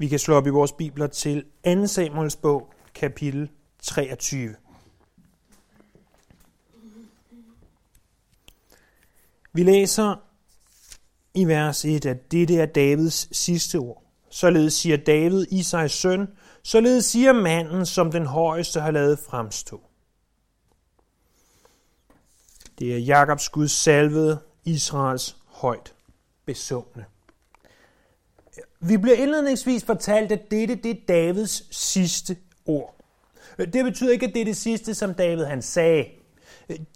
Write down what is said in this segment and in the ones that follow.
Vi kan slå op i vores bibler til 2. Samuels bog, kapitel 23. Vi læser i vers 1, at dette er Davids sidste ord. Således siger David, Isais søn, således siger manden, som den højeste har lavet fremstå. Det er Jakobs Guds salvede, Israels højt besungne. Vi bliver indledningsvis fortalt, at dette det er Davids sidste ord. Det betyder ikke, at det er det sidste, som David han sagde.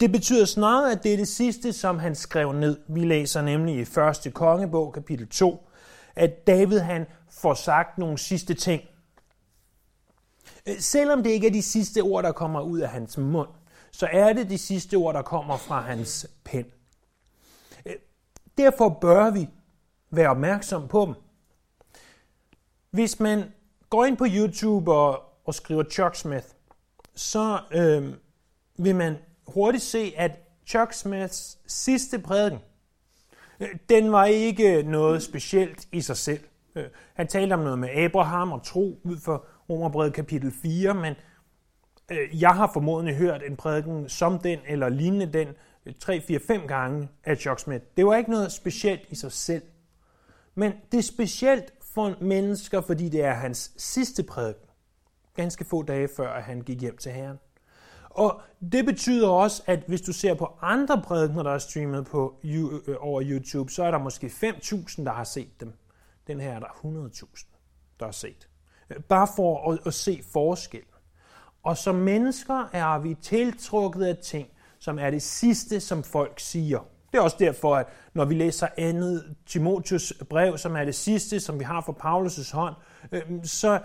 Det betyder snarere, at det er det sidste, som han skrev ned. Vi læser nemlig i 1. kongebog, kapitel 2, at David han får sagt nogle sidste ting. Selvom det ikke er de sidste ord, der kommer ud af hans mund, så er det de sidste ord, der kommer fra hans pen. Derfor bør vi være opmærksom på dem. Hvis man går ind på YouTube og, og skriver Chuck Smith, så øh, vil man hurtigt se, at Chuck Smiths sidste prædiken, øh, den var ikke noget specielt i sig selv. Øh, han talte om noget med Abraham og tro ud for Romerbrevet kapitel 4, men øh, jeg har formodentlig hørt en prædiken som den eller lignende den 3, 4, 5 gange af Chuck Smith. Det var ikke noget specielt i sig selv. Men det er specielt for mennesker, fordi det er hans sidste prædiken. Ganske få dage før, at han gik hjem til Herren. Og det betyder også, at hvis du ser på andre prædikener, der er streamet på, øh, over YouTube, så er der måske 5.000, der har set dem. Den her er der 100.000, der har set. Øh, bare for at, at se forskel. Og som mennesker er vi tiltrukket af ting, som er det sidste, som folk siger. Det er også derfor, at når vi læser andet Timotius brev, som er det sidste, som vi har fra Paulus' hånd, øhm, så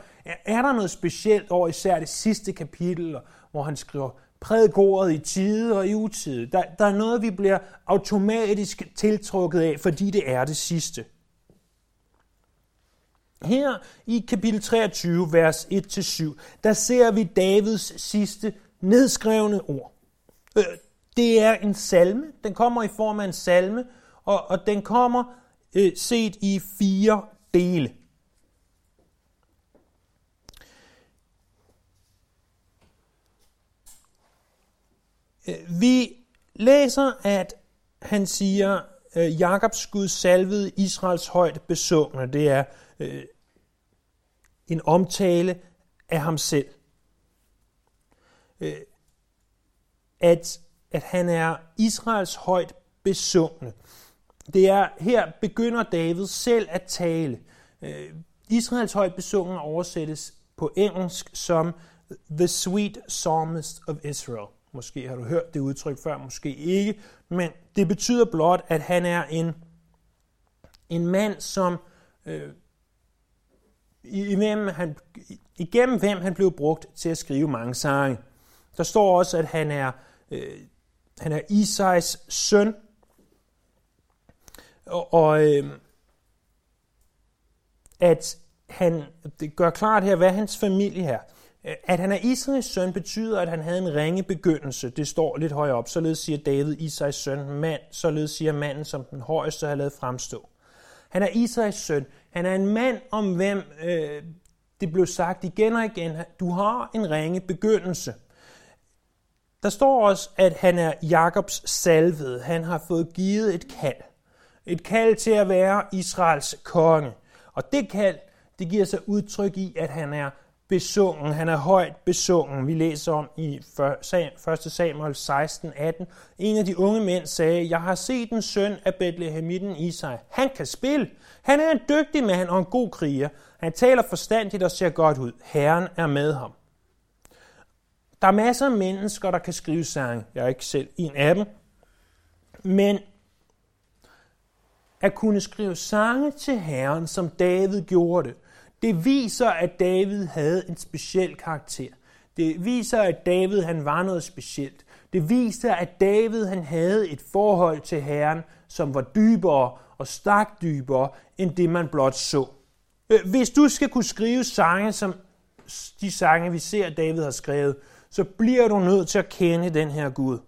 er der noget specielt over især det sidste kapitel, hvor han skriver, prædik ordet i tide og i utide. Der, der er noget, vi bliver automatisk tiltrukket af, fordi det er det sidste. Her i kapitel 23, vers 1-7, der ser vi Davids sidste nedskrevne ord. Øh, det er en salme. Den kommer i form af en salme, og, og den kommer øh, set i fire dele. Øh, vi læser, at han siger, øh, Jakobs Gud salvede Israels højt besungne. Det er øh, en omtale af ham selv. Øh, at at han er Israels højt besungne. Det er her begynder David selv at tale. Øh, Israels højt besungne oversættes på engelsk som The Sweet Psalmist of Israel. Måske har du hørt det udtryk før, måske ikke, men det betyder blot, at han er en, en mand, som øh, igennem, han, igennem hvem han blev brugt til at skrive mange sange. Der står også, at han er øh, han er Isais søn. Og, og øh, at han det gør klart her, hvad hans familie er. At han er Isais søn betyder, at han havde en ringe begyndelse. Det står lidt højere op. Således siger David, Isais søn, mand. Således siger manden, som den højeste har lavet fremstå. Han er Isais søn. Han er en mand, om hvem øh, det blev sagt igen og igen. Du har en ringe begyndelse. Der står også, at han er Jakobs salvede. Han har fået givet et kald. Et kald til at være Israels konge. Og det kald, det giver sig udtryk i, at han er besungen. Han er højt besungen. Vi læser om i 1. Samuel 16, 18. En af de unge mænd sagde, jeg har set en søn af Bethlehemitten Isai. Han kan spille. Han er en dygtig mand og en god kriger. Han taler forstandigt og ser godt ud. Herren er med ham. Der er masser af mennesker, der kan skrive sange. Jeg er ikke selv en af dem. Men at kunne skrive sange til Herren, som David gjorde det, det viser, at David havde en speciel karakter. Det viser, at David han var noget specielt. Det viser, at David han havde et forhold til Herren, som var dybere og stak dybere, end det man blot så. Øh, hvis du skal kunne skrive sange, som de sange, vi ser, David har skrevet, så bliver du nødt til at kende den her Gud.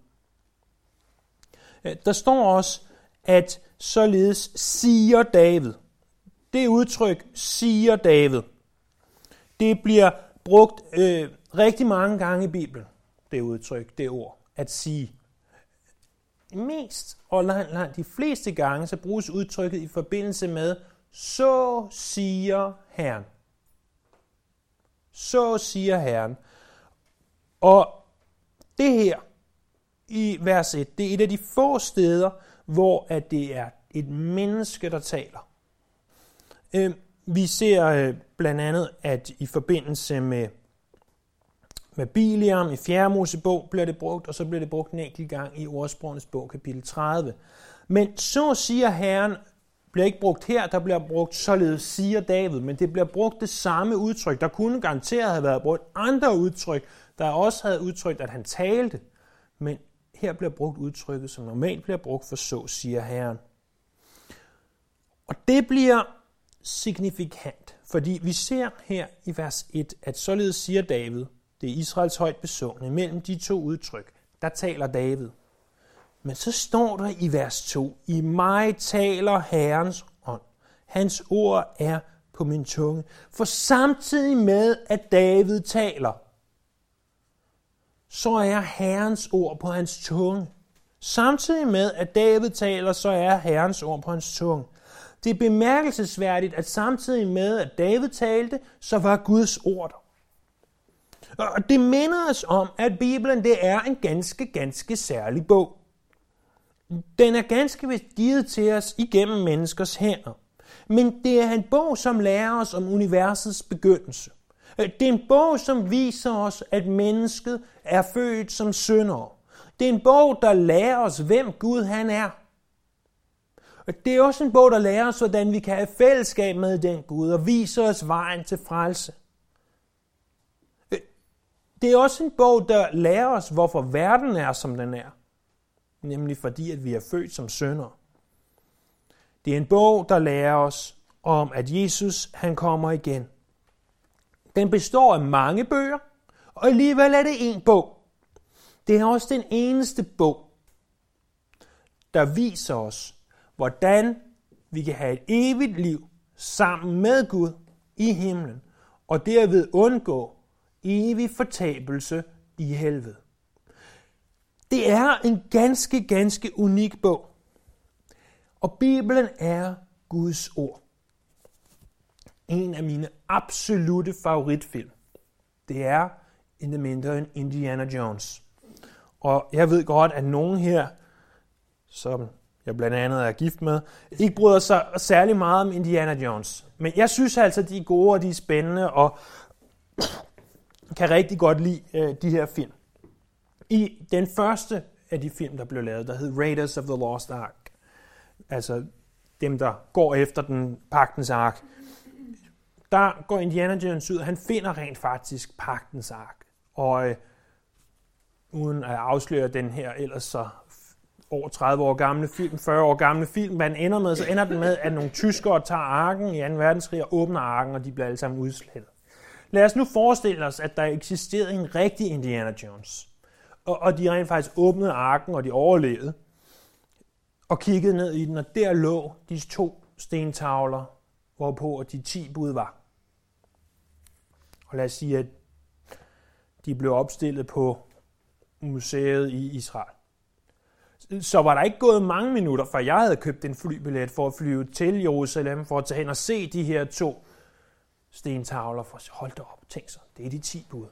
Øh, der står også, at således siger David. Det udtryk, siger David, Det bliver brugt øh, rigtig mange gange i Bibelen, det udtryk, det ord, at sige. Mest og langt, langt de fleste gange, så bruges udtrykket i forbindelse med, så siger Herren. Så siger Herren. Og det her i vers 1, det er et af de få steder, hvor at det er et menneske, der taler. Øh, vi ser øh, blandt andet, at i forbindelse med, med Biliam i 4. Mosebog bliver det brugt, og så bliver det brugt en enkelt gang i ordsprogenes bog, kapitel 30. Men så siger Herren, bliver ikke brugt her, der bliver brugt således siger David, men det bliver brugt det samme udtryk. Der kunne garanteret have været brugt andre udtryk, der også havde udtrykt, at han talte. Men her bliver brugt udtrykket, som normalt bliver brugt for så siger Herren. Og det bliver signifikant, fordi vi ser her i vers 1, at således siger David, det er Israels højt besungne, mellem de to udtryk, der taler David. Men så står der i vers 2, i mig taler Herrens ånd. Hans ord er på min tunge. For samtidig med, at David taler, så er Herrens ord på hans tunge. Samtidig med, at David taler, så er Herrens ord på hans tunge. Det er bemærkelsesværdigt, at samtidig med, at David talte, så var Guds ord der. Og det minder os om, at Bibelen det er en ganske, ganske særlig bog. Den er ganske vist givet til os igennem menneskers hænder. Men det er en bog, som lærer os om universets begyndelse. Øh, det er en bog, som viser os, at mennesket er født som synder. Det er en bog, der lærer os, hvem Gud han er. Det er også en bog, der lærer os, hvordan vi kan have fællesskab med den Gud og viser os vejen til frelse. Øh, det er også en bog, der lærer os, hvorfor verden er, som den er. Nemlig fordi, at vi er født som sønder. Det er en bog, der lærer os om, at Jesus han kommer igen. Den består af mange bøger, og alligevel er det en bog. Det er også den eneste bog, der viser os, hvordan vi kan have et evigt liv sammen med Gud i himlen, og derved undgå evig fortabelse i helvede. Det er en ganske, ganske unik bog. Og Bibelen er Guds ord. En af mine absolute favoritfilm, det er in mindre end Indiana Jones. Og jeg ved godt, at nogen her, som jeg blandt andet er gift med, ikke bryder sig særlig meget om Indiana Jones. Men jeg synes altså, de er gode og de er spændende, og kan rigtig godt lide øh, de her film. I den første af de film, der blev lavet, der hed Raiders of the Lost Ark, altså dem, der går efter den pagtens ark, der går Indiana Jones ud, og han finder rent faktisk pagtens ark. Og øh, uden at afsløre den her ellers så over 30 år gamle film, 40 år gamle film, man ender med, så ender den med, at nogle tyskere tager arken i 2. verdenskrig og åbner arken, og de bliver alle sammen udslettet. Lad os nu forestille os, at der eksisterede en rigtig Indiana Jones, og, og de rent faktisk åbnede arken, og de overlevede, og kiggede ned i den, og der lå de to stentavler, hvorpå de ti bud var. Og lad os sige, at de blev opstillet på museet i Israel. Så var der ikke gået mange minutter, før jeg havde købt en flybillet for at flyve til Jerusalem, for at tage hen og se de her to stentavler, for hold da op, tænk så, det er de ti bud,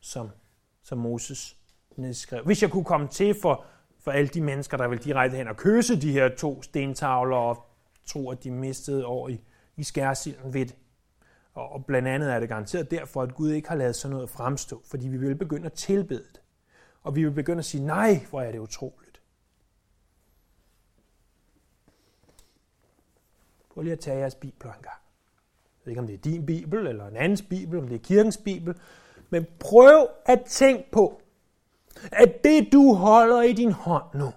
som, som Moses nedskrev. Hvis jeg kunne komme til for, for alle de mennesker, der vil direkte hen og kysse de her to stentavler og tro, at de mistede år i, i skærsilden ved det. Og, og blandt andet er det garanteret derfor, at Gud ikke har lavet sådan noget fremstå, fordi vi vil begynde at tilbede det. Og vi vil begynde at sige, nej, hvor er det utroligt. Prøv lige at tage jeres bibler en gang. Jeg ved ikke, om det er din bibel, eller en andens bibel, om det er kirkens bibel. Men prøv at tænke på, at det du holder i din hånd nu,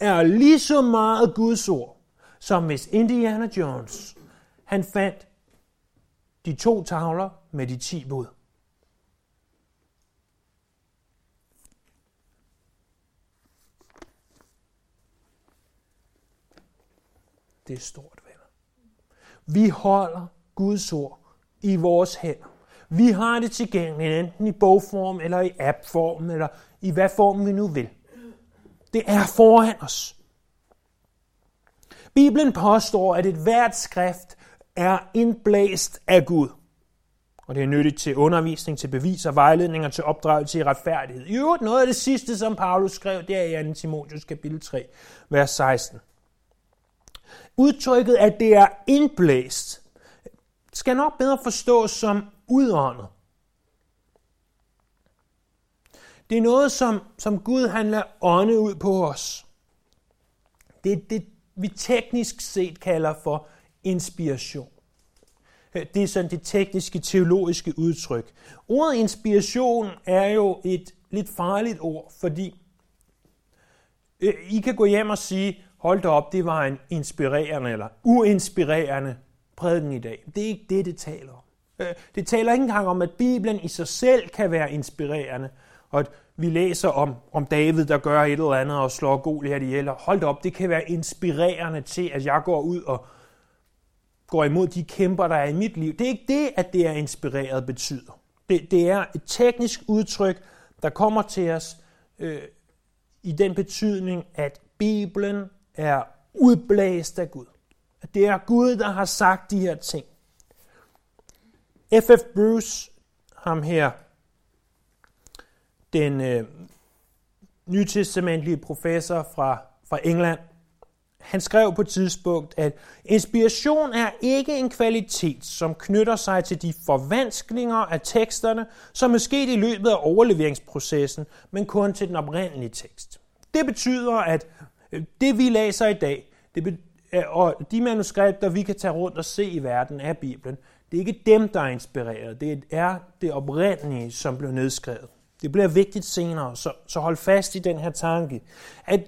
er lige så meget Guds ord, som hvis Indiana Jones, han fandt de to tavler med de ti bud. Det er stort, venner. Vi holder Guds ord i vores hænder. Vi har det tilgængeligt, enten i bogform, eller i appform, eller i hvad form vi nu vil. Det er foran os. Bibelen påstår, at et hvert skrift er indblæst af Gud. Og det er nyttigt til undervisning, til bevis og vejledning og til opdragelse i retfærdighed. I øvrigt noget af det sidste, som Paulus skrev, det er i 2. Timotius kapitel 3, vers 16. Udtrykket, at det er indblæst, skal nok bedre forstås som udåndet. Det er noget, som, som Gud han lader ånde ud på os. Det er det, vi teknisk set kalder for inspiration. Øh, det er sådan det tekniske, teologiske udtryk. Ordet inspiration er jo et lidt farligt ord, fordi øh, I kan gå hjem og sige, hold da op, det var en inspirerende eller uinspirerende prædiken i dag. Det er ikke det, det taler om. Øh, det taler ikke engang om, at Bibelen i sig selv kan være inspirerende, og at vi læser om, om David, der gør et eller andet og slår Goliat ihjel. Hold op, det kan være inspirerende til, at jeg går ud og går imod de kæmper, der er i mit liv. Det er ikke det, at det er inspireret betyder. Det, det er et teknisk udtryk, der kommer til os øh, i den betydning, at Bibelen er udblæst af Gud. At det er Gud, der har sagt de her ting. F.F. Bruce, ham her, den øh, nytestamentlige professor fra, fra England, han skrev på et tidspunkt, at inspiration er ikke en kvalitet, som knytter sig til de forvanskninger af teksterne, som er sket i løbet af overleveringsprocessen, men kun til den oprindelige tekst. Det betyder, at øh, det vi læser i dag, det øh, og de manuskripter, vi kan tage rundt og se i verden af Bibelen, det er ikke dem, der er inspireret. Det er det oprindelige, som blev nedskrevet. Det bliver vigtigt senere, så, så hold fast i den her tanke, at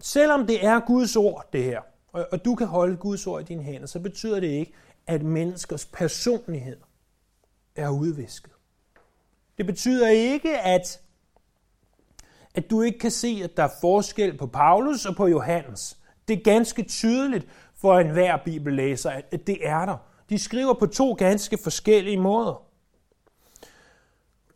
selvom det er Guds ord, det her, og, og du kan holde Guds ord i dine hænder, så betyder det ikke, at menneskers personlighed er udvisket. Det betyder ikke, at, at du ikke kan se, at der er forskel på Paulus og på Johannes. Det er ganske tydeligt for enhver bibellæser, at det er der. De skriver på to ganske forskellige måder.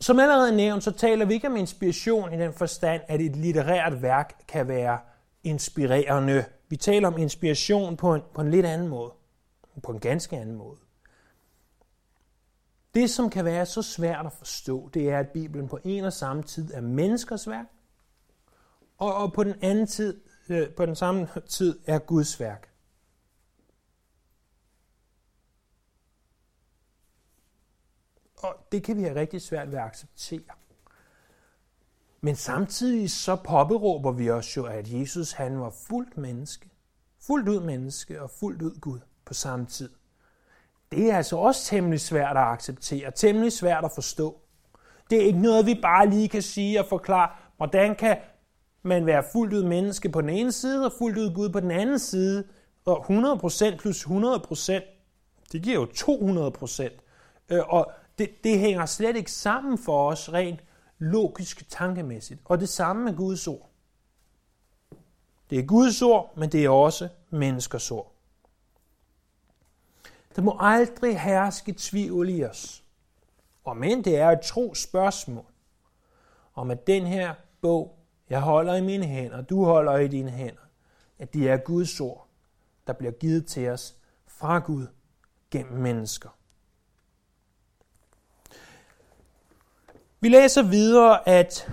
Som allerede nævnt, så taler vi ikke om inspiration i den forstand, at et litterært værk kan være inspirerende. Vi taler om inspiration på en, på en lidt anden måde. På en ganske anden måde. Det, som kan være så svært at forstå, det er, at Bibelen på en og samme tid er menneskers værk, og, og på den anden tid, øh, på den samme tid er Guds værk. Og det kan vi have rigtig svært ved at acceptere. Men samtidig så påberåber vi os jo, at Jesus han var fuldt menneske. Fuldt ud menneske og fuldt ud Gud på samme tid. Det er altså også temmelig svært at acceptere, temmelig svært at forstå. Det er ikke noget, vi bare lige kan sige og forklare, hvordan kan man være fuldt ud menneske på den ene side og fuldt ud Gud på den anden side. Og 100% plus 100%, det giver jo 200%. Øh, og det, det hænger slet ikke sammen for os rent logisk tankemæssigt. Og det samme med Guds ord. Det er Guds ord, men det er også menneskers ord. Der må aldrig herske tvivl i os. Og men det er et tro spørgsmål, om at den her bog, jeg holder i mine hænder, du holder i dine hænder, at det er Guds ord, der bliver givet til os fra Gud gennem mennesker. Vi læser videre, at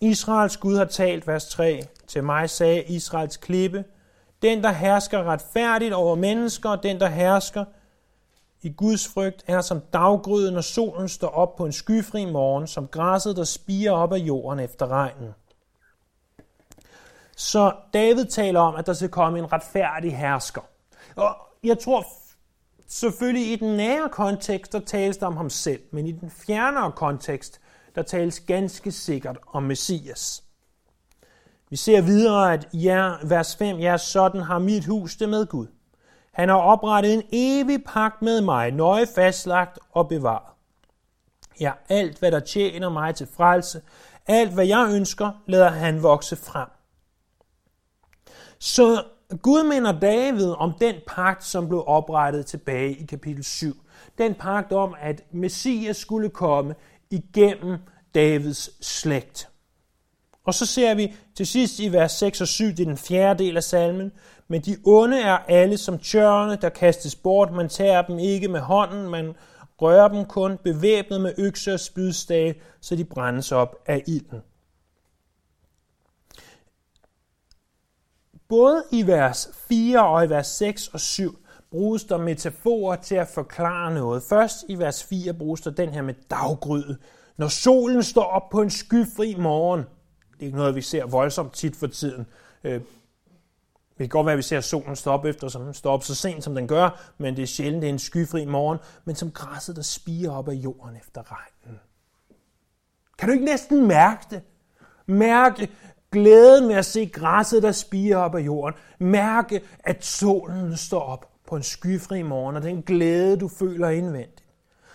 Israels Gud har talt, vers 3, til mig sagde Israels klippe, den, der hersker retfærdigt over mennesker, den, der hersker i Guds frygt, er som daggryden, når solen står op på en skyfri morgen, som græsset, der spiger op af jorden efter regnen. Så David taler om, at der skal komme en retfærdig hersker. Og jeg tror selvfølgelig i den nære kontekst, der tales der om ham selv, men i den fjernere kontekst, der tales ganske sikkert om Messias. Vi ser videre, at jer, vers 5, ja, sådan har mit hus det med Gud. Han har oprettet en evig pagt med mig, nøje fastlagt og bevaret. Ja, alt hvad der tjener mig til frelse, alt hvad jeg ønsker, lader han vokse frem. Så Gud minder David om den pagt, som blev oprettet tilbage i kapitel 7. Den pagt om, at Messias skulle komme igennem Davids slægt. Og så ser vi til sidst i vers 6 og 7, det er den fjerde del af salmen, men de onde er alle som tjørne, der kastes bort. Man tager dem ikke med hånden, man rører dem kun bevæbnet med økse og spydstage, så de brændes op af ilden. Både i vers 4 og i vers 6 og 7 bruges der metaforer til at forklare noget. Først i vers 4 bruges der den her med daggryde. Når solen står op på en skyfri morgen, det er ikke noget, vi ser voldsomt tit for tiden. Øh, det kan godt være, at vi ser solen stå op efter, som den står op så sent, som den gør, men det er sjældent, det er en skyfri morgen, men som græsset, der spiger op af jorden efter regnen. Kan du ikke næsten mærke det? Mærke glæden med at se græsset, der spiger op af jorden. Mærke, at solen står op på en skyfri morgen, og den glæde, du føler indvendigt.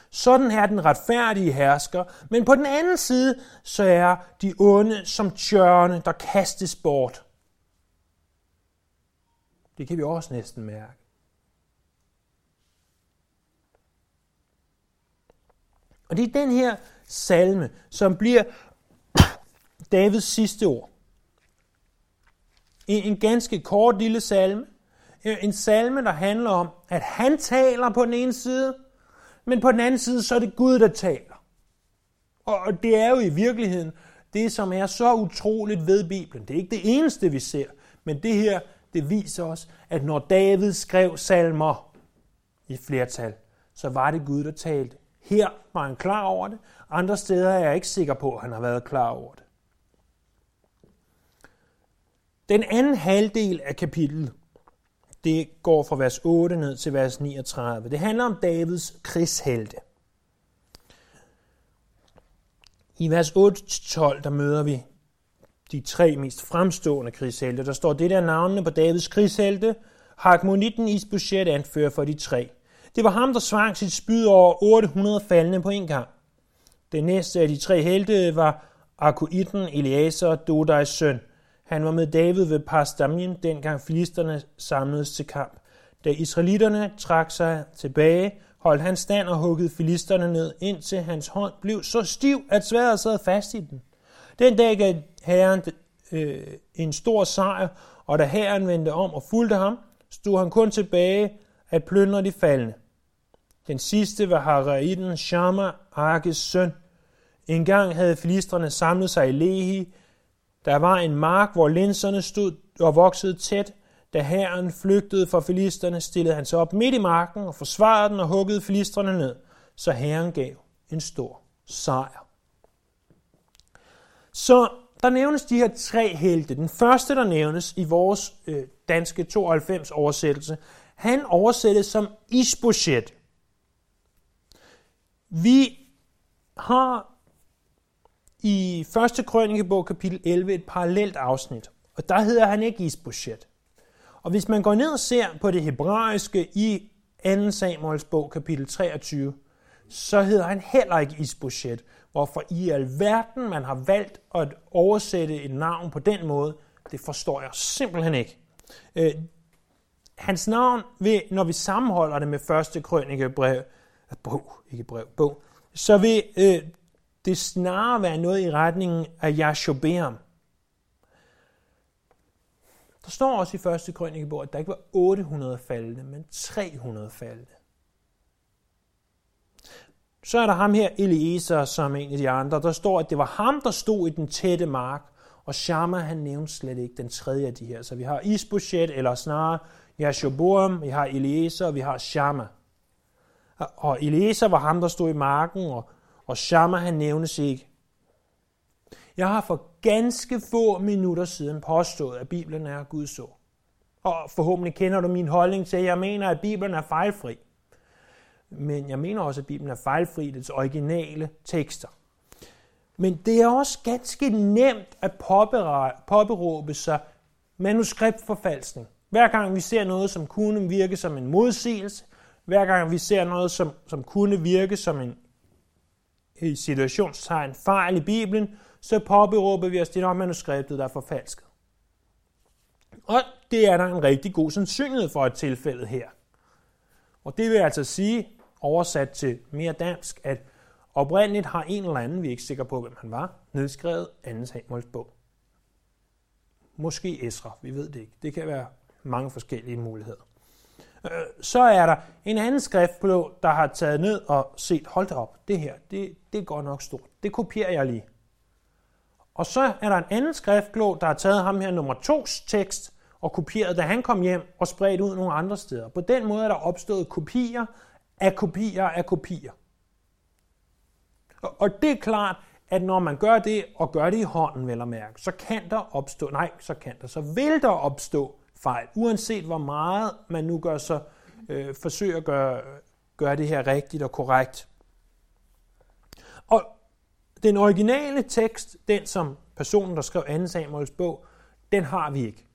Sådan er den retfærdige hersker, men på den anden side, så er de onde som tjørne, der kastes bort. Det kan vi også næsten mærke. Og det er den her salme, som bliver Davids sidste ord. En, en ganske kort lille salme. En salme, der handler om, at han taler på den ene side, men på den anden side, så er det Gud, der taler. Og det er jo i virkeligheden det, som er så utroligt ved Bibelen. Det er ikke det eneste, vi ser, men det her, det viser os, at når David skrev salmer i flertal, så var det Gud, der talte. Her var han klar over det. Andre steder er jeg ikke sikker på, at han har været klar over det. Den anden halvdel af kapitlet, det går fra vers 8 ned til vers 39. Det handler om Davids krigshelte. I vers 8-12, der møder vi de tre mest fremstående krigshelte. Der står det der navnene på Davids krigshelte. Hakmonitten budget anfører for de tre. Det var ham, der svang sit spyd over 800 faldende på en gang. Den næste af de tre helte var Akuitten, og Dodais søn. Han var med David ved Pasdamien, dengang filisterne samledes til kamp. Da israelitterne trak sig tilbage, holdt han stand og huggede filisterne ned, indtil hans hånd blev så stiv, at sværet sad fast i den. Den dag gav herren øh, en stor sejr, og da herren vendte om og fulgte ham, stod han kun tilbage at plyndre de faldende. Den sidste var Haraiden Shama, Arkes søn. En gang havde filisterne samlet sig i Lehi, der var en mark, hvor linserne stod og voksede tæt. Da herren flygtede fra filisterne, stillede han sig op midt i marken og forsvarede den og huggede filisterne ned, så herren gav en stor sejr. Så der nævnes de her tre helte. Den første, der nævnes i vores øh, danske 92 oversættelse, han oversættes som Isboshet. Vi har i 1. krønikebog kapitel 11 et parallelt afsnit, og der hedder han ikke Isboshet. Og hvis man går ned og ser på det hebraiske i 2. Samuels bog kapitel 23, så hedder han heller ikke Isboshet. Hvorfor i alverden man har valgt at oversætte et navn på den måde, det forstår jeg simpelthen ikke. Øh, hans navn, vil, når vi sammenholder det med første krønikebrev, bog, ikke brev, bog, så vil øh, det snarere være noget i retningen af Jashobeam. Der står også i 1. krønikebog, at der ikke var 800 faldende, men 300 faldende. Så er der ham her, Eliezer, som en af de andre. Der står, at det var ham, der stod i den tætte mark, og Shama, han nævnte slet ikke den tredje af de her. Så vi har Isboshet, eller snarere Jashoboam, vi har Eliezer, og vi har Shama. Og Eliezer var ham, der stod i marken, og og Shama han nævnes ikke. Jeg har for ganske få minutter siden påstået, at Bibelen er Guds ord. Og forhåbentlig kender du min holdning til, at jeg mener, at Bibelen er fejlfri. Men jeg mener også, at Bibelen er fejlfri i dets originale tekster. Men det er også ganske nemt at påberåbe sig manuskriptforfalskning. Hver gang vi ser noget, som kunne virke som en modsigelse, hver gang vi ser noget, som, som kunne virke som en i situationstegn fejl i Bibelen, så påberåber vi os, det når manuskriptet, der er forfalsket. Og det er der en rigtig god sandsynlighed for et tilfælde her. Og det vil altså sige, oversat til mere dansk, at oprindeligt har en eller anden, vi er ikke sikre på, hvem han var, nedskrevet 2. Samuels bog. Måske Esra, vi ved det ikke. Det kan være mange forskellige muligheder. Øh, så er der en anden skriftblå, der har taget ned og set, hold da op, det her, det, det går nok stort. Det kopierer jeg lige. Og så er der en anden skriftblå, der har taget ham her nummer tos tekst og kopieret, da han kom hjem og spredt ud nogle andre steder. På den måde er der opstået kopier af kopier af kopier. Og det er klart, at når man gør det, og gør det i hånden vel at mærke, så kan der opstå, nej, så kan der, så vil der opstå fejl, uanset hvor meget man nu gør så, øh, forsøger at gøre, gøre det her rigtigt og korrekt. Og den originale tekst, den som personen, der skrev 2. Samuels bog, den har vi ikke.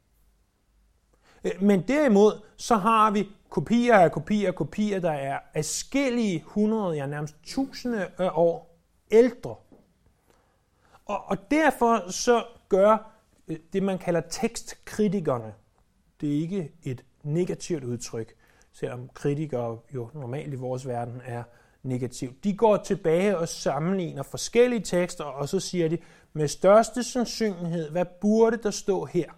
Øh, men derimod, så har vi kopier af kopier af kopier, der er afskillige hundrede, ja nærmest tusinde år ældre. Og, og derfor så gør øh, det, man kalder tekstkritikerne, det er ikke et negativt udtryk, selvom kritikere jo normalt i vores verden er negativt. De går tilbage og sammenligner forskellige tekster, og så siger de, med største sandsynlighed, hvad burde der stå her?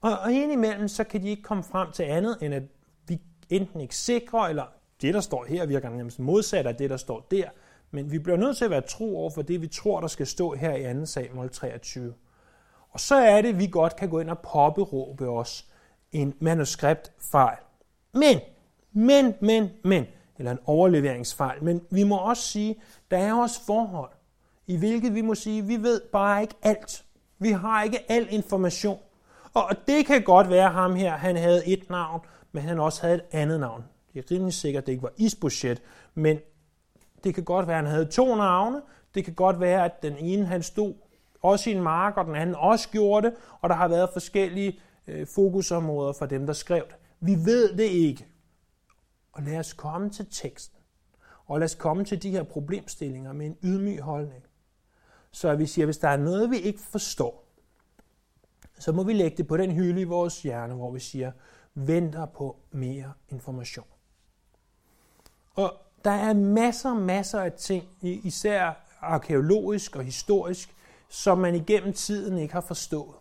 Og, og indimellem, så kan de ikke komme frem til andet, end at vi enten ikke sikrer, eller det, der står her, virker nærmest modsat af det, der står der. Men vi bliver nødt til at være tro over for det, vi tror, der skal stå her i 2. Samuel 23. Og så er det, at vi godt kan gå ind og påberåbe os en manuskriptfejl. Men, men, men, men, eller en overleveringsfejl. Men vi må også sige, der er også forhold, i hvilket vi må sige, vi ved bare ikke alt. Vi har ikke al information. Og det kan godt være ham her, han havde et navn, men han også havde et andet navn. Det er rimelig sikkert, at det ikke var Isbochet, men det kan godt være, at han havde to navne. Det kan godt være, at den ene han stod også i en mark, og den anden også gjorde det, og der har været forskellige øh, fokusområder for dem, der skrev det. Vi ved det ikke. Og lad os komme til teksten, og lad os komme til de her problemstillinger med en ydmyg holdning. Så vi siger, at hvis der er noget, vi ikke forstår, så må vi lægge det på den hylde i vores hjerne, hvor vi siger, venter på mere information. Og der er masser, masser af ting, især arkeologisk og historisk, som man igennem tiden ikke har forstået.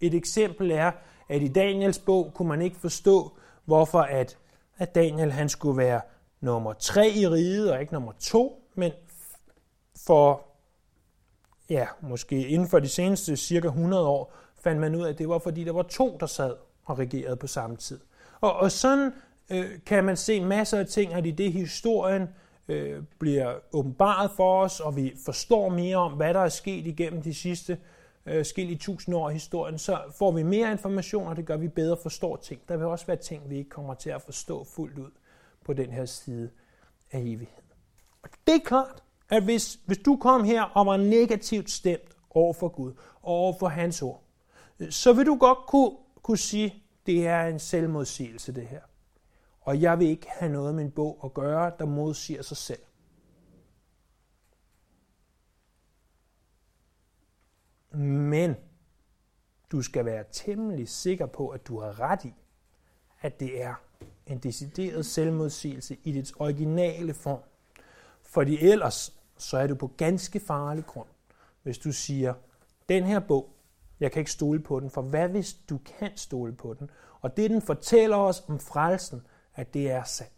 Et eksempel er, at i Daniels bog kunne man ikke forstå, hvorfor at, at Daniel han skulle være nummer tre i riget og ikke nummer to, men for ja, måske inden for de seneste cirka 100 år, fandt man ud af, at det var fordi, der var to, der sad og regerede på samme tid. Og, og sådan øh, kan man se masser af ting, at i det historien øh, bliver åbenbaret for os, og vi forstår mere om, hvad der er sket igennem de sidste øh, i tusind år i historien, så får vi mere information, og det gør, at vi bedre forstår ting. Der vil også være ting, vi ikke kommer til at forstå fuldt ud på den her side af evigheden. Og det er klart, at hvis, hvis du kom her og var negativt stemt over for Gud, og over for hans ord, så vil du godt kunne, kunne sige, det er en selvmodsigelse det her og jeg vil ikke have noget med en bog at gøre, der modsiger sig selv. Men du skal være temmelig sikker på, at du har ret i, at det er en decideret selvmodsigelse i dets originale form. Fordi ellers så er du på ganske farlig grund, hvis du siger, den her bog, jeg kan ikke stole på den, for hvad hvis du kan stole på den? Og det den fortæller os om frelsen, at det er sandt.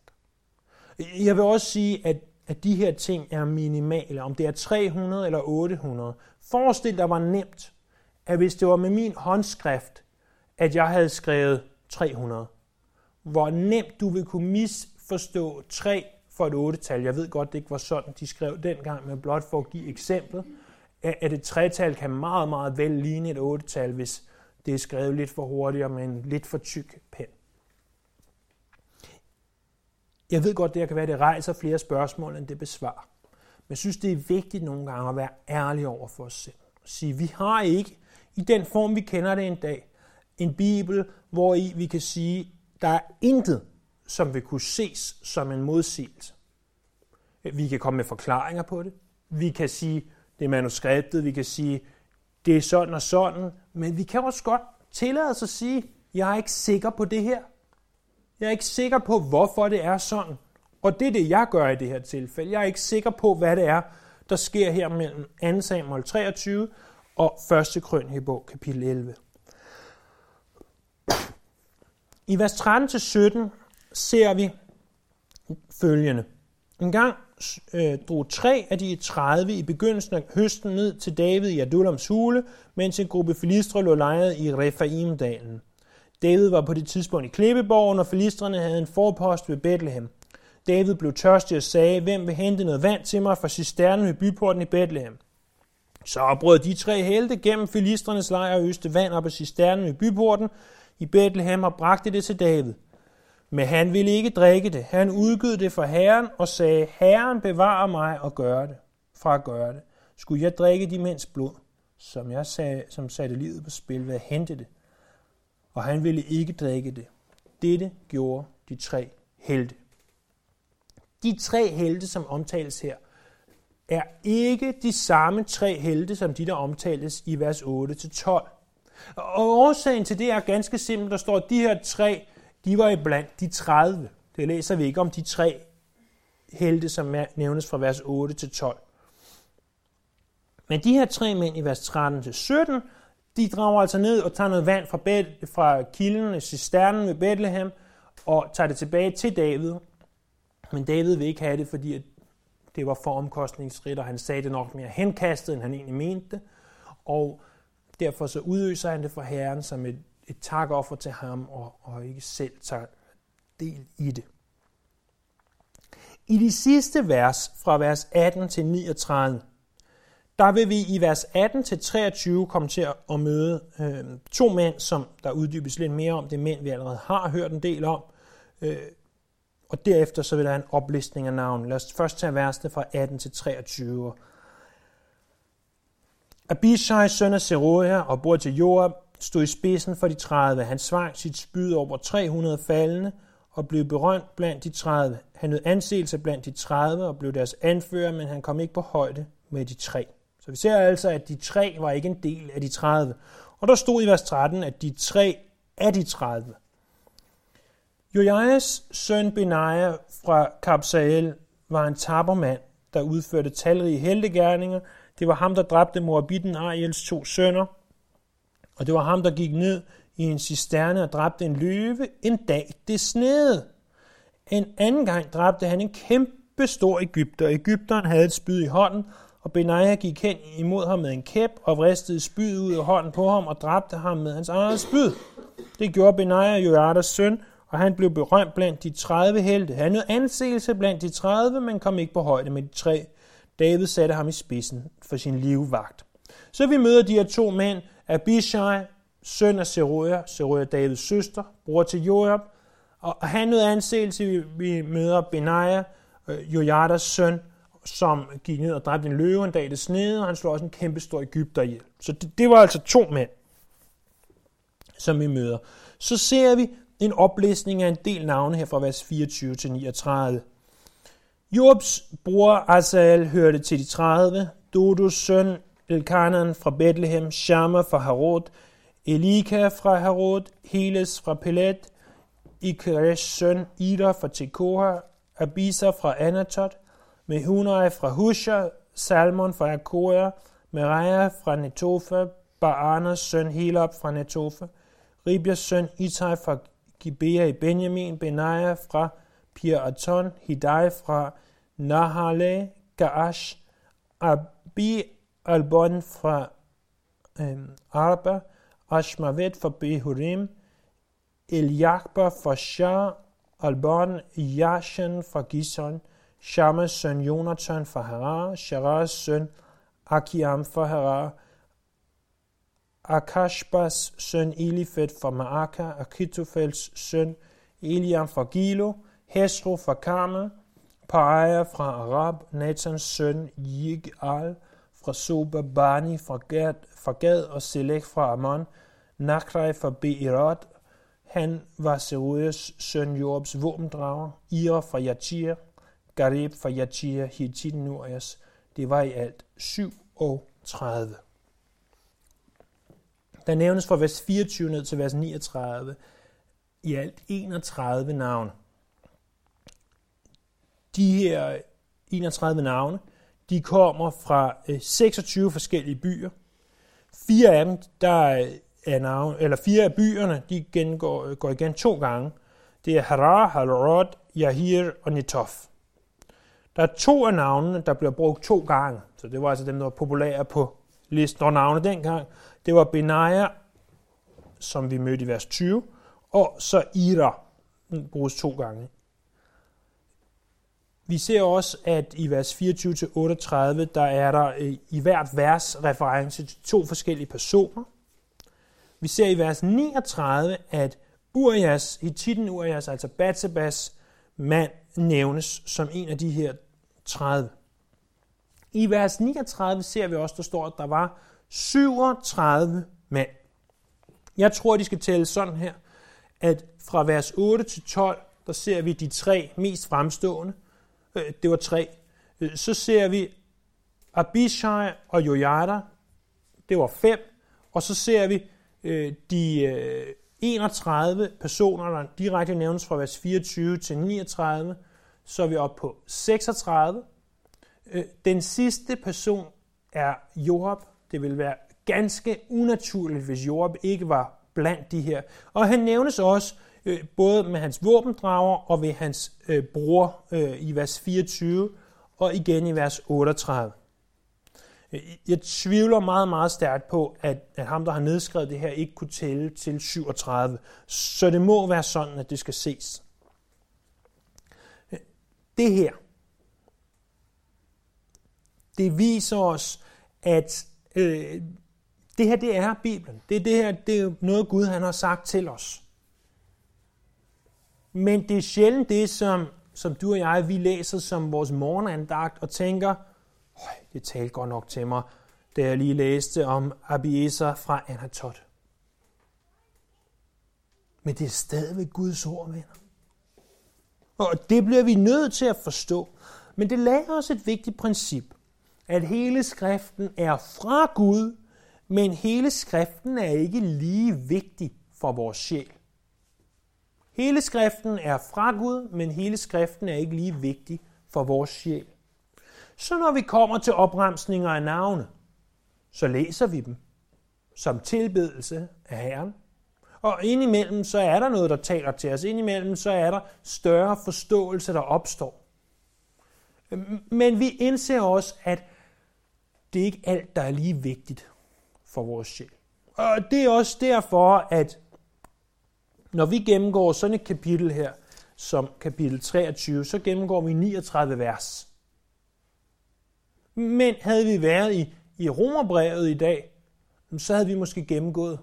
Jeg vil også sige, at, at de her ting er minimale. Om det er 300 eller 800. Forestil dig var nemt, at hvis det var med min håndskrift, at jeg havde skrevet 300. Hvor nemt du vil kunne misforstå 3 for et 8-tal. Jeg ved godt, det ikke var sådan, de skrev dengang, men blot for at give eksemplet, at et 3-tal kan meget, meget vel ligne et 8-tal, hvis det er skrevet lidt for hurtigt med en lidt for tyk pen. Jeg ved godt, det kan være, at det rejser flere spørgsmål, end det besvarer. Men jeg synes, det er vigtigt nogle gange at være ærlig over for os selv. At sige, vi har ikke, i den form, vi kender det en dag, en bibel, hvor i vi kan sige, der er intet, som vil kunne ses som en modsigelse. Vi kan komme med forklaringer på det. Vi kan sige, det er manuskriptet. Vi kan sige, det er sådan og sådan. Men vi kan også godt tillade os at sige, jeg er ikke sikker på det her. Jeg er ikke sikker på, hvorfor det er sådan. Og det er det, jeg gør i det her tilfælde. Jeg er ikke sikker på, hvad det er, der sker her mellem 2 Samuel 23 og 1. Krønhebog, kapitel 11. I vers 13-17 ser vi følgende. En gang øh, drog tre af de 30 i begyndelsen af høsten ned til David i Adullams hule, mens en gruppe filistre lå lejret i Refaimdalen. David var på det tidspunkt i Klippeborgen, og filistrene havde en forpost ved Bethlehem. David blev tørstig og sagde, hvem vil hente noget vand til mig fra cisternen ved byporten i Bethlehem? Så brød de tre helte gennem filistrenes lejr og øste vand op af cisternen ved byporten i Bethlehem og bragte det til David. Men han ville ikke drikke det. Han udgød det for Herren og sagde, Herren bevarer mig og gør det, fra at gøre det. Skulle jeg drikke de mænds blod, som jeg sagde, som satte livet på spil ved at hente det? Og han ville ikke drikke det. Dette gjorde de tre helte. De tre helte, som omtales her, er ikke de samme tre helte, som de, der omtales i vers 8-12. Og årsagen til det er ganske simpelt. Der står, at de her tre, de var iblandt de 30. Det læser vi ikke om de tre helte, som nævnes fra vers 8 til 12. Men de her tre mænd i vers 13 til 17, de drager altså ned og tager noget vand fra, bed, fra kilden, cisternen ved Bethlehem, og tager det tilbage til David. Men David vil ikke have det, fordi det var for omkostningsrigt, og han sagde det nok mere henkastet, end han egentlig mente det. Og derfor så udøser han det for Herren som et, et takoffer til ham, og, og ikke selv tager del i det. I de sidste vers, fra vers 18 til 39, der vil vi i vers 18 til 23 komme til at møde øh, to mænd, som der uddybes lidt mere om. Det mænd, vi allerede har hørt en del om. Øh, og derefter så vil der en oplistning af navn. Lad os først tage versene fra 18 til 23. Abishai, søn af Zeruja og bror til Joab, stod i spidsen for de 30. Han svang sit spyd over 300 faldende og blev berømt blandt de 30. Han nød anseelse blandt de 30 og blev deres anfører, men han kom ikke på højde med de tre. Så vi ser altså, at de tre var ikke en del af de 30. Og der stod i vers 13, at de tre af de 30. Joias søn Benaja fra Kapsael var en tabermand, der udførte talrige heldegærninger. Det var ham, der dræbte Moabiten Ariels to sønner. Og det var ham, der gik ned i en cisterne og dræbte en løve en dag det snede. En anden gang dræbte han en kæmpe stor Ægypter. Ægypteren havde et spyd i hånden, og Benaja gik hen imod ham med en kæp og vristede spyd ud af hånden på ham og dræbte ham med hans eget spyd. Det gjorde Benaja, Jojadas søn, og han blev berømt blandt de 30 helte. Han nød anseelse blandt de 30, men kom ikke på højde med de tre. David satte ham i spidsen for sin livvagt. Så vi møder de her to mænd, Abishai, søn af Seruja, Seruja Davids søster, bror til Joab, og han nød anseelse, vi møder Benaja, øh, Jojadas søn, som gik ned og dræbte en løve en dag det snede, og han slog også en kæmpe stor Ægypter ihjel. Så det, det var altså to mænd, som vi møder. Så ser vi en oplæsning af en del navne her fra vers 24 til 39. Jobs bror Asael hørte til de 30, Dodos søn Elkanan fra Bethlehem, Shama fra Harod, Elika fra Harod, Heles fra Pelet, Ikeresh søn Ida fra Tekoa, Abisa fra Anatot, Mehunai fra Husha, Salmon fra Akoya, Meraja fra Netofa, Baanas søn Helop fra Netofa, Ribjas søn Itai fra Gibea i Benjamin, Benaja fra Pir-Aton, Hidai fra Nahale, Gaash, Abi Albon fra øhm, Arba, Ashmavet fra Behurim, Eliakba fra Shah, Albon, Yashan fra Gison, Shamas søn Jonathan fra Harar, Sharas søn Akiam fra Harar, Akashbas søn Elifet fra Maaka, Akitofels søn Eliam fra Gilo, Hesro fra Karmel, Paaya fra Arab, Nathans søn Yigal fra Soba, Bani fra Gad, fra Gad og Selek fra Ammon, Nakrai fra Beirot, han var Serujas søn Jorbs våbendrager, Ira fra Yatir, Gareb fra Yatir, Hittit Det var i alt 37. Der nævnes fra vers 24 ned til vers 39 i alt 31 navne. de her 31 navne, de kommer fra øh, 26 forskellige byer. Fire af dem, der er navn, eller fire af byerne, de gengår, øh, går igen to gange. Det er Harar, Halarot, Yahir og Netof. Der er to af navnene, der bliver brugt to gange. Så det var altså dem, der var populære på listen over navne dengang. Det var Benaja, som vi mødte i vers 20, og så Ira, den bruges to gange. Vi ser også, at i vers 24-38, der er der øh, i hvert vers reference til to forskellige personer. Vi ser i vers 39, at Urias, i titlen Urias, altså Batsabas mand, nævnes som en af de her 30. I vers 39 ser vi også, der står, at der var 37 mænd. Jeg tror, de skal tælle sådan her, at fra vers 8 til 12, der ser vi de tre mest fremstående. Øh, det var tre. Øh, så ser vi Abishai og Jojada. Det var fem. Og så ser vi øh, de 31 personer, der direkte nævnes fra vers 24 til 39 så er vi oppe på 36. Øh, den sidste person er Joab. Det vil være ganske unaturligt, hvis Joab ikke var blandt de her. Og han nævnes også øh, både med hans våbendrager og ved hans øh, bror øh, i vers 24 og igen i vers 38. Øh, jeg tvivler meget, meget stærkt på, at, at ham, der har nedskrevet det her, ikke kunne tælle til 37. Så det må være sådan, at det skal ses det her, det viser os, at øh, det her, det er Bibelen. Det, er det her, det er noget Gud, han har sagt til os. Men det er sjældent det, som, som du og jeg, vi læser som vores morgenandagt og tænker, det talte godt nok til mig, da jeg lige læste om Abiezer fra Anatot. Men det er stadigvæk Guds ord, venner. Og det bliver vi nødt til at forstå. Men det lærer os et vigtigt princip, at hele skriften er fra Gud, men hele skriften er ikke lige vigtig for vores sjæl. Hele skriften er fra Gud, men hele skriften er ikke lige vigtig for vores sjæl. Så når vi kommer til opremsninger af navne, så læser vi dem som tilbedelse af Herren. Og indimellem så er der noget, der taler til os. Indimellem så er der større forståelse, der opstår. Øhm, men vi indser også, at det er ikke alt, der er lige vigtigt for vores sjæl. Og det er også derfor, at når vi gennemgår sådan et kapitel her, som kapitel 23, så gennemgår vi 39 vers. Men havde vi været i, i Romerbrevet i dag, så havde vi måske gennemgået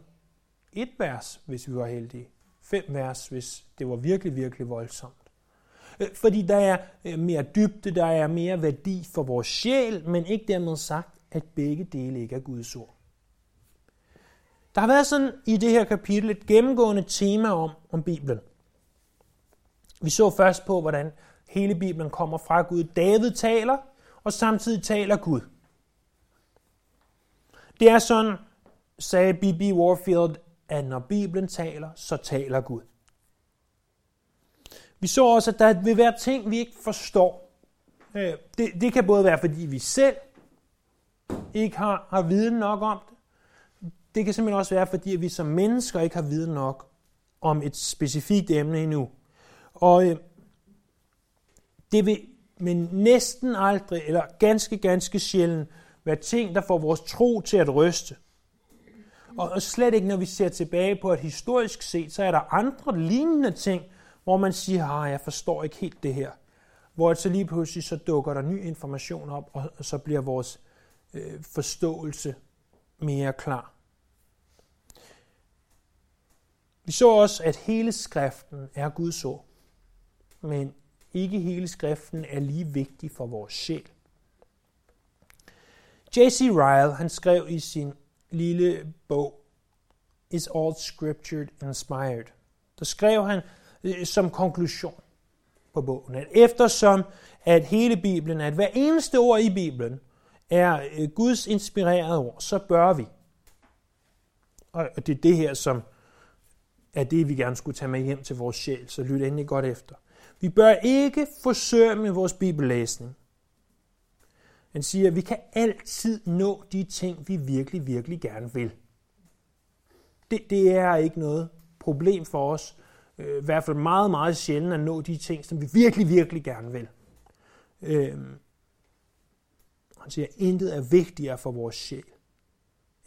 et vers, hvis vi var heldige. Fem vers, hvis det var virkelig, virkelig voldsomt. Øh, fordi der er øh, mere dybde, der er mere værdi for vores sjæl, men ikke dermed sagt, at begge dele ikke er Guds ord. Der har været sådan i det her kapitel et gennemgående tema om, om Bibelen. Vi så først på, hvordan hele Bibelen kommer fra Gud. David taler, og samtidig taler Gud. Det er sådan, sagde B.B. Warfield, at når Bibelen taler, så taler Gud. Vi så også, at der vil være ting, vi ikke forstår. Øh, det, det kan både være, fordi vi selv ikke har, har viden nok om det. Det kan simpelthen også være, fordi vi som mennesker ikke har viden nok om et specifikt emne endnu. Og øh, det vil men næsten aldrig, eller ganske, ganske sjældent, være ting, der får vores tro til at ryste. Og slet ikke, når vi ser tilbage på, at historisk set, så er der andre lignende ting, hvor man siger, at jeg forstår ikke helt det her. Hvor så lige pludselig så dukker der ny information op, og så bliver vores øh, forståelse mere klar. Vi så også, at hele skriften er Guds ord, men ikke hele skriften er lige vigtig for vores sjæl. J.C. Ryle han skrev i sin lille bog, Is All Scripture Inspired? Der skrev han øh, som konklusion på bogen, at eftersom at hele Bibelen, at hver eneste ord i Bibelen er øh, Guds inspirerede ord, så bør vi. Og det er det her, som er det, vi gerne skulle tage med hjem til vores sjæl, så lyt endelig godt efter. Vi bør ikke forsømme vores bibellæsning. Han siger, at vi kan altid nå de ting, vi virkelig, virkelig gerne vil. Det, det er ikke noget problem for os. Øh, I hvert fald meget, meget sjældent at nå de ting, som vi virkelig, virkelig gerne vil. Øh, han siger, at intet er vigtigere for vores sjæl,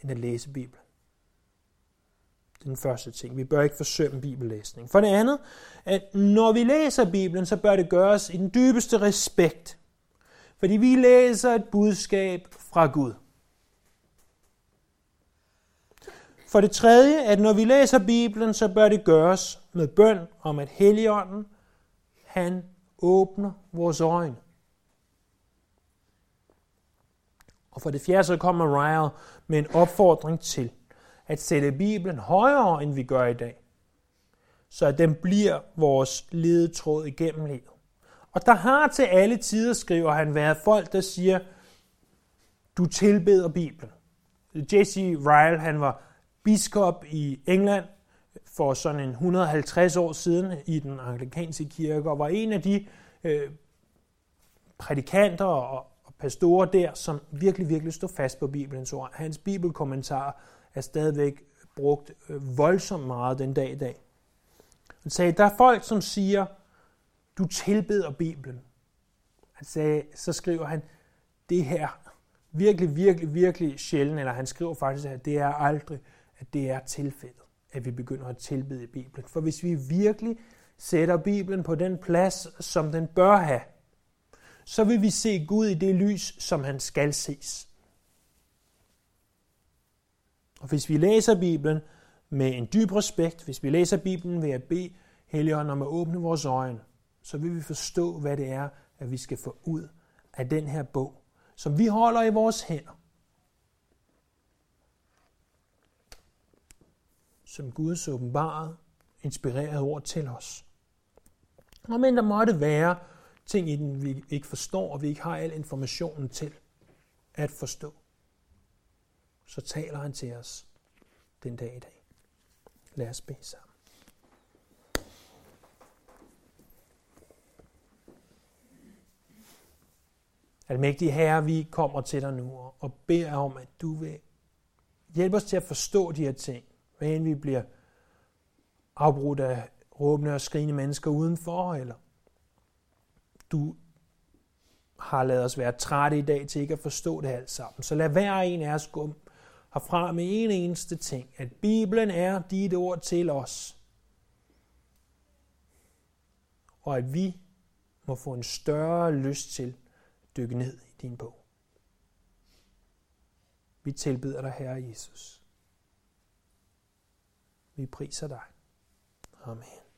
end at læse Bibelen. Det er den første ting. Vi bør ikke forsømme bibellæsning. For det andet, at når vi læser Bibelen, så bør det gøres i den dybeste respekt. Fordi vi læser et budskab fra Gud. For det tredje, at når vi læser Bibelen, så bør det gøres med bøn om, at Helligånden, han åbner vores øjne. Og for det fjerde, så kommer Ryle med en opfordring til at sætte Bibelen højere, end vi gør i dag. Så at den bliver vores ledetråd igennem livet. Og der har til alle tider, skriver han, været folk, der siger, du tilbeder Bibelen. J.C. Ryle, han var biskop i England for sådan en 150 år siden i den anglikanske kirke, og var en af de øh, prædikanter og, og pastorer der, som virkelig, virkelig stod fast på Bibelens ord. Hans bibelkommentar er stadigvæk brugt øh, voldsomt meget den dag i dag. Han sagde, der er folk, som siger, du tilbeder Bibelen. Han sagde, så skriver han, det her virkelig, virkelig, virkelig sjældent, eller han skriver faktisk, at det er aldrig, at det er tilfældet, at vi begynder at tilbede Bibelen. For hvis vi virkelig sætter Bibelen på den plads, som den bør have, så vil vi se Gud i det lys, som han skal ses. Og hvis vi læser Bibelen med en dyb respekt, hvis vi læser Bibelen ved at bede Helligånden om at åbne vores øjne, så vil vi forstå, hvad det er, at vi skal få ud af den her bog, som vi holder i vores hænder. Som Guds åbenbarede, inspirerede ord til os. Og men der måtte være ting i den, vi ikke forstår, og vi ikke har al informationen til at forstå så taler han til os den dag i dag. Lad os bede sammen. Almægtige Herre, vi kommer til dig nu og beder om, at du vil hjælpe os til at forstå de her ting. Hvad end vi bliver afbrudt af råbende og skrigende mennesker udenfor, eller du har lavet os være trætte i dag til ikke at forstå det alt sammen. Så lad hver en af os gå herfra med en eneste ting, at Bibelen er dit ord til os. Og at vi må få en større lyst til dykke ned i din bog. Vi tilbyder dig, Herre Jesus. Vi priser dig. Amen.